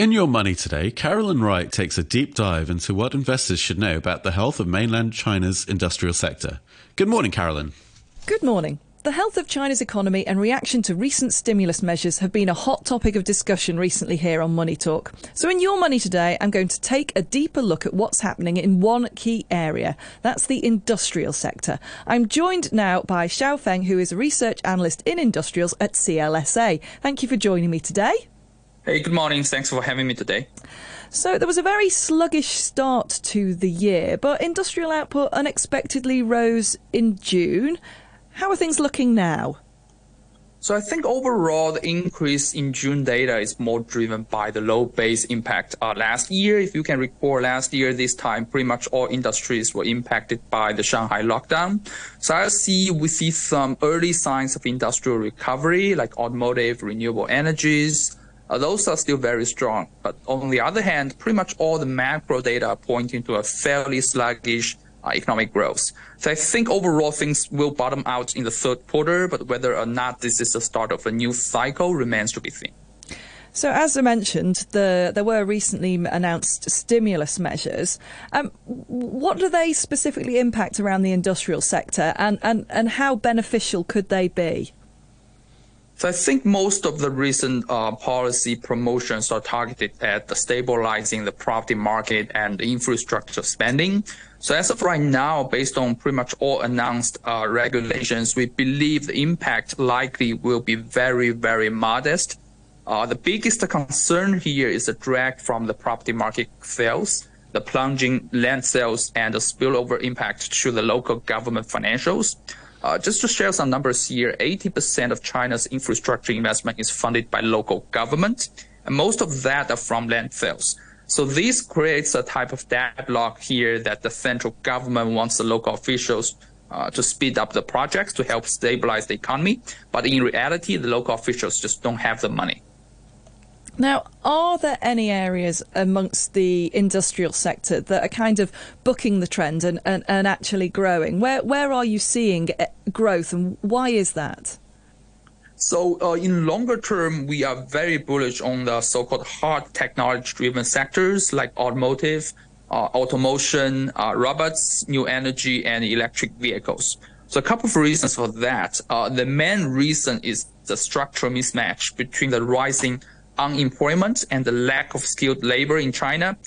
In Your Money today, Carolyn Wright takes a deep dive into what investors should know about the health of mainland China's industrial sector. Good morning, Carolyn. Good morning. The health of China's economy and reaction to recent stimulus measures have been a hot topic of discussion recently here on Money Talk. So, in Your Money today, I'm going to take a deeper look at what's happening in one key area. That's the industrial sector. I'm joined now by Xiao Feng, who is a research analyst in industrials at CLSA. Thank you for joining me today. Hey, good morning. Thanks for having me today. So, there was a very sluggish start to the year, but industrial output unexpectedly rose in June. How are things looking now? So I think overall the increase in June data is more driven by the low base impact. Uh, last year, if you can recall, last year this time, pretty much all industries were impacted by the Shanghai lockdown. So I see we see some early signs of industrial recovery, like automotive, renewable energies, uh, those are still very strong. But on the other hand, pretty much all the macro data are pointing to a fairly sluggish uh, economic growth. So I think overall things will bottom out in the third quarter, but whether or not this is the start of a new cycle remains to be seen. So, as I mentioned, the, there were recently announced stimulus measures. Um, what do they specifically impact around the industrial sector, and, and, and how beneficial could they be? So I think most of the recent uh, policy promotions are targeted at stabilizing the property market and infrastructure spending. So as of right now, based on pretty much all announced uh, regulations, we believe the impact likely will be very, very modest. Uh, the biggest concern here is the drag from the property market sales, the plunging land sales, and the spillover impact to the local government financials. Uh, just to share some numbers here, 80% of China's infrastructure investment is funded by local government, and most of that are from land sales. So this creates a type of deadlock here that the central government wants the local officials uh, to speed up the projects to help stabilize the economy. But in reality, the local officials just don't have the money. Now, are there any areas amongst the industrial sector that are kind of booking the trend and, and, and actually growing? Where, where are you seeing eh, growth and why is that? So uh, in longer term, we are very bullish on the so-called hard technology-driven sectors like automotive, uh, automation, uh, robots, new energy, and electric vehicles. So a couple of reasons for that. Uh, the main reason is the structural mismatch between the rising unemployment and the lack of skilled labor in China,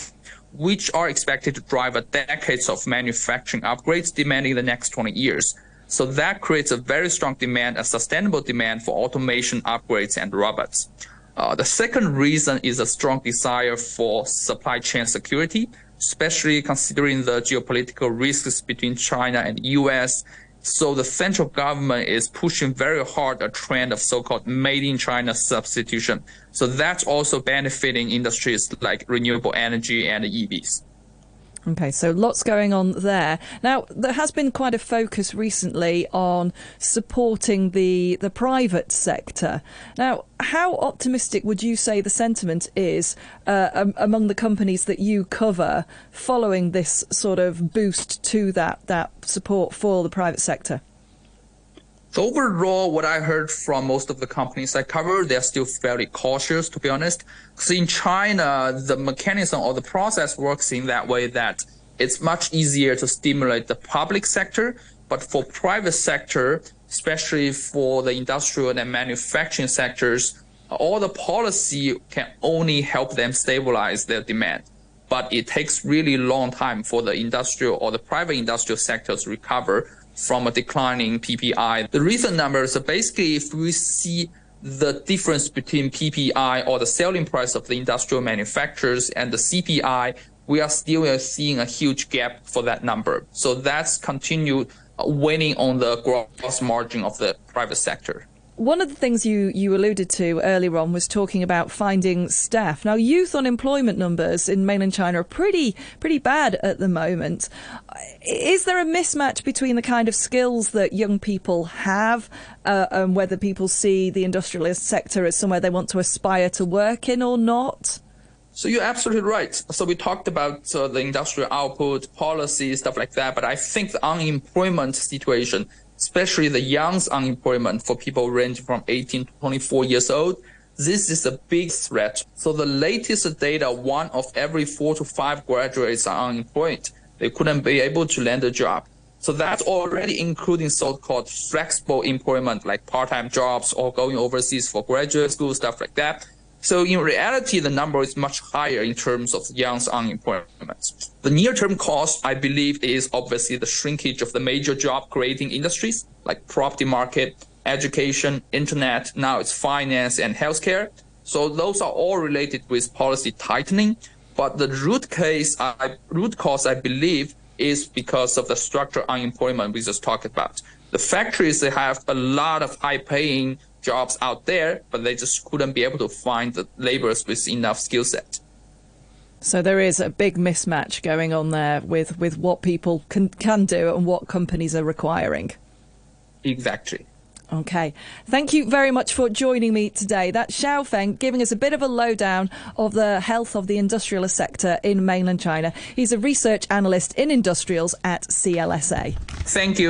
which are expected to drive a decades of manufacturing upgrades demand in the next 20 years. So that creates a very strong demand, a sustainable demand for automation upgrades and robots. Uh, the second reason is a strong desire for supply chain security, especially considering the geopolitical risks between China and US so the central government is pushing very hard a trend of so-called made in China substitution. So that's also benefiting industries like renewable energy and EVs. Okay, so lots going on there. Now, there has been quite a focus recently on supporting the the private sector. Now, how optimistic would you say the sentiment is uh, um, among the companies that you cover following this sort of boost to that that support for the private sector? So overall, what I heard from most of the companies I cover, they're still fairly cautious, to be honest. Because in China, the mechanism or the process works in that way that it's much easier to stimulate the public sector. But for private sector, especially for the industrial and manufacturing sectors, all the policy can only help them stabilize their demand. But it takes really long time for the industrial or the private industrial sectors to recover from a declining PPI. The recent numbers are basically if we see the difference between PPI or the selling price of the industrial manufacturers and the CPI, we are still uh, seeing a huge gap for that number. So that's continued uh, winning on the gross margin of the private sector. One of the things you, you alluded to earlier on was talking about finding staff. Now, youth unemployment numbers in mainland China are pretty pretty bad at the moment. Is there a mismatch between the kind of skills that young people have uh, and whether people see the industrialist sector as somewhere they want to aspire to work in or not? So you're absolutely right. So we talked about uh, the industrial output, policy, stuff like that. But I think the unemployment situation, especially the young unemployment for people ranging from 18 to 24 years old, this is a big threat. So the latest data, one of every four to five graduates are unemployed. They couldn't be able to land a job. So that's already including so-called flexible employment, like part-time jobs or going overseas for graduate school, stuff like that. So in reality, the number is much higher in terms of young unemployment. The near-term cost, I believe, is obviously the shrinkage of the major job-creating industries like property market, education, internet, now it's finance and healthcare. So those are all related with policy tightening. But the root case, I, root cause, I believe, is because of the structural unemployment we just talked about. The factories, they have a lot of high paying jobs out there, but they just couldn't be able to find the laborers with enough skill set. So there is a big mismatch going on there with, with what people can, can do and what companies are requiring. Exactly. Okay. Thank you very much for joining me today. That's Xiao Feng giving us a bit of a lowdown of the health of the industrial sector in mainland China. He's a research analyst in industrials at CLSA. Thank you.